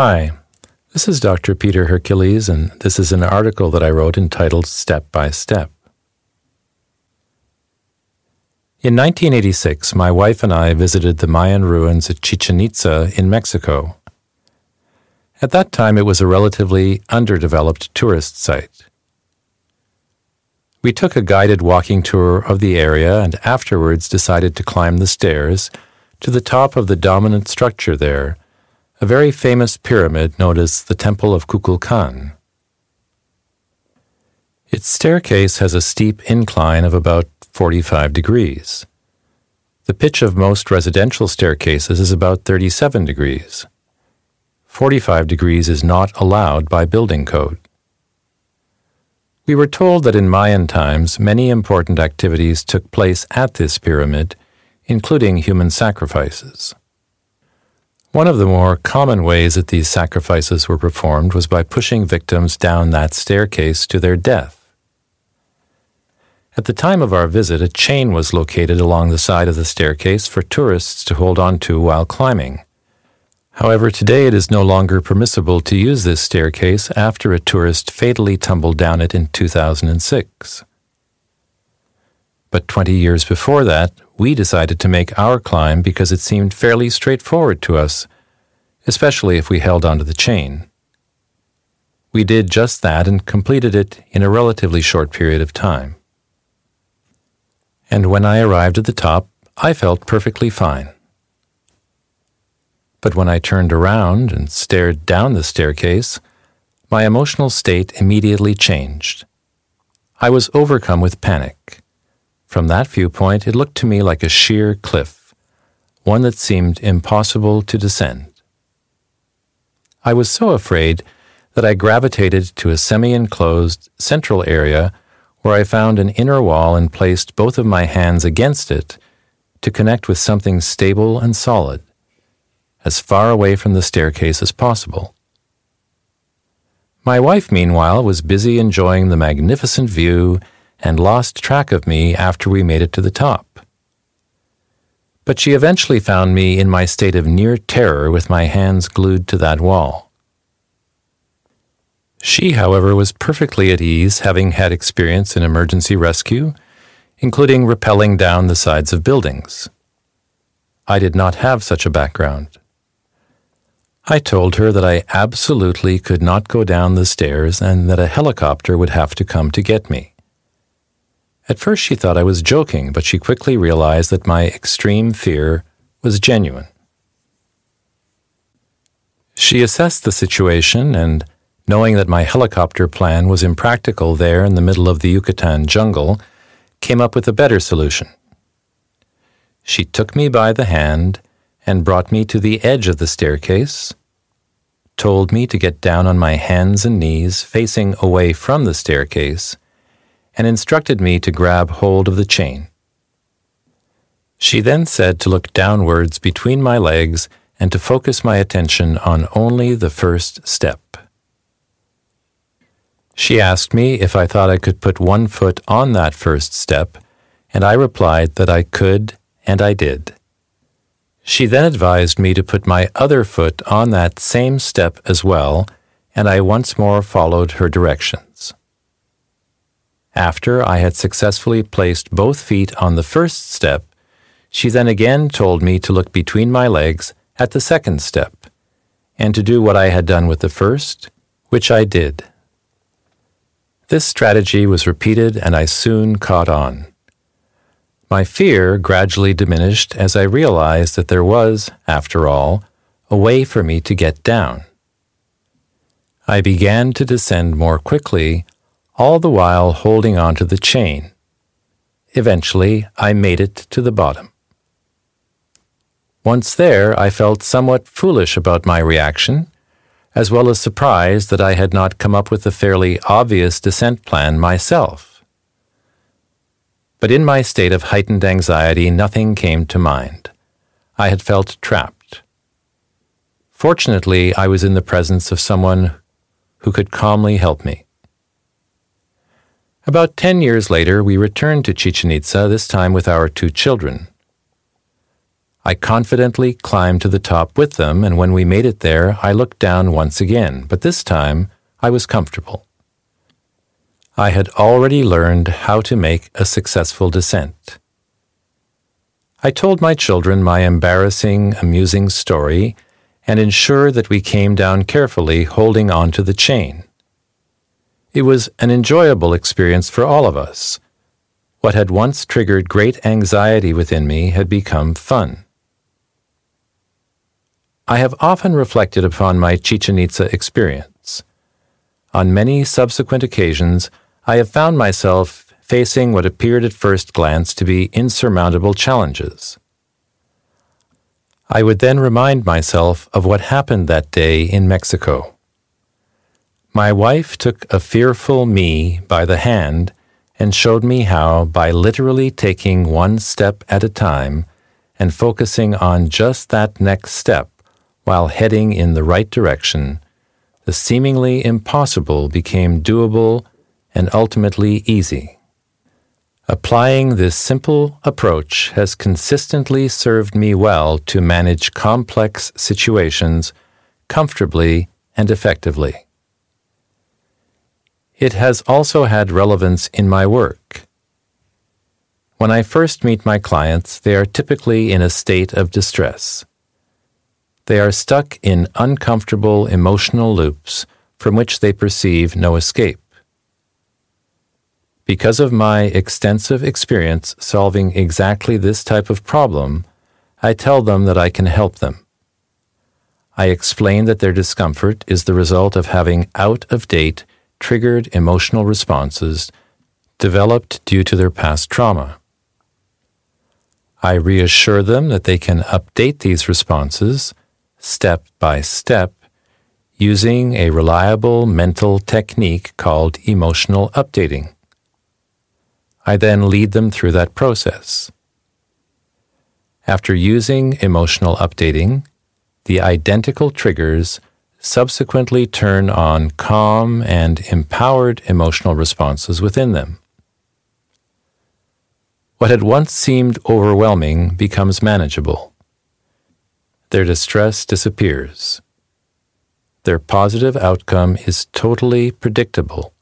Hi, this is Dr. Peter Hercules, and this is an article that I wrote entitled Step by Step. In 1986, my wife and I visited the Mayan ruins at Chichen Itza in Mexico. At that time, it was a relatively underdeveloped tourist site. We took a guided walking tour of the area and afterwards decided to climb the stairs to the top of the dominant structure there, a very famous pyramid known as the Temple of Kukulkan. Its staircase has a steep incline of about 45 degrees. The pitch of most residential staircases is about 37 degrees. 45 degrees is not allowed by building code. We were told that in Mayan times many important activities took place at this pyramid, including human sacrifices. One of the more common ways that these sacrifices were performed was by pushing victims down that staircase to their death. At the time of our visit, a chain was located along the side of the staircase for tourists to hold on to while climbing. However, today it is no longer permissible to use this staircase after a tourist fatally tumbled down it in 2006. But 20 years before that, we decided to make our climb because it seemed fairly straightforward to us, especially if we held onto the chain. We did just that and completed it in a relatively short period of time. And when I arrived at the top, I felt perfectly fine. But when I turned around and stared down the staircase, my emotional state immediately changed. I was overcome with panic. From that viewpoint, it looked to me like a sheer cliff, one that seemed impossible to descend. I was so afraid that I gravitated to a semi enclosed central area where I found an inner wall and placed both of my hands against it to connect with something stable and solid as far away from the staircase as possible. My wife, meanwhile, was busy enjoying the magnificent view and lost track of me after we made it to the top. But she eventually found me in my state of near terror with my hands glued to that wall. She, however, was perfectly at ease, having had experience in emergency rescue, including rappelling down the sides of buildings. I did not have such a background. I told her that I absolutely could not go down the stairs and that a helicopter would have to come to get me. At first, she thought I was joking, but she quickly realized that my extreme fear was genuine. She assessed the situation and, knowing that my helicopter plan was impractical there in the middle of the Yucatan jungle, came up with a better solution. She took me by the hand and brought me to the edge of the staircase, told me to get down on my hands and knees facing away from the staircase, and instructed me to grab hold of the chain. She then said to look downwards between my legs and to focus my attention on only the first step. She asked me if I thought I could put one foot on that first step, and I replied that I could, and I did. She then advised me to put my other foot on that same step as well, and I once more followed her directions. After I had successfully placed both feet on the first step, she then again told me to look between my legs at the second step, and to do what I had done with the first, which I did. This strategy was repeated, and I soon caught on. My fear gradually diminished as I realized that there was, after all, a way for me to get down. I began to descend more quickly, all the while holding on to the chain. Eventually, I made it to the bottom. Once there, I felt somewhat foolish about my reaction, as well as surprised that I had not come up with a fairly obvious descent plan myself. But in my state of heightened anxiety, nothing came to mind. I had felt trapped. Fortunately, I was in the presence of someone who could calmly help me. About ten years later, we returned to Chichen Itza, this time with our two children. I confidently climbed to the top with them, and when we made it there, I looked down once again, but this time I was comfortable. I had already learned how to make a successful descent. I told my children my embarrassing, amusing story and ensured that we came down carefully, holding on to the chain. It was an enjoyable experience for all of us. What had once triggered great anxiety within me had become fun. I have often reflected upon my Chichen Itza experience. On many subsequent occasions, I have found myself facing what appeared at first glance to be insurmountable challenges. I would then remind myself of what happened that day in Mexico. My wife took a fearful me by the hand and showed me how, by literally taking one step at a time and focusing on just that next step, while heading in the right direction, the seemingly impossible became doable and ultimately easy. Applying this simple approach has consistently served me well to manage complex situations comfortably and effectively. It has also had relevance in my work. When I first meet my clients, they are typically in a state of distress. They are stuck in uncomfortable emotional loops from which they perceive no escape. Because of my extensive experience solving exactly this type of problem, I tell them that I can help them. I explain that their discomfort is the result of having out of date, triggered emotional responses developed due to their past trauma. I reassure them that they can update these responses step by step using a reliable mental technique called emotional updating. I then lead them through that process. After using emotional updating, the identical triggers subsequently turn on calm and empowered emotional responses within them. What had once seemed overwhelming becomes manageable their distress disappears. Their positive outcome is totally predictable,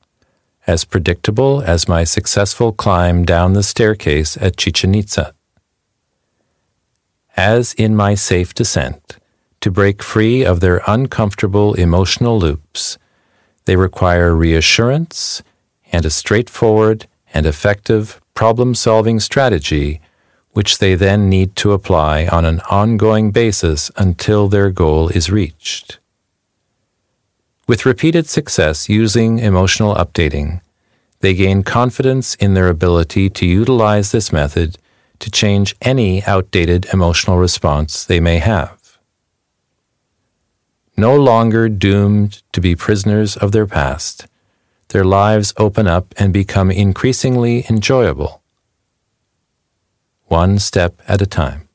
as predictable as my successful climb down the staircase at Chichen Itza. As in my safe descent, to break free of their uncomfortable emotional loops, they require reassurance and a straightforward and effective problem solving strategy which they then need to apply on an ongoing basis until their goal is reached. With repeated success using emotional updating, they gain confidence in their ability to utilize this method to change any outdated emotional response they may have. No longer doomed to be prisoners of their past, their lives open up and become increasingly enjoyable one step at a time.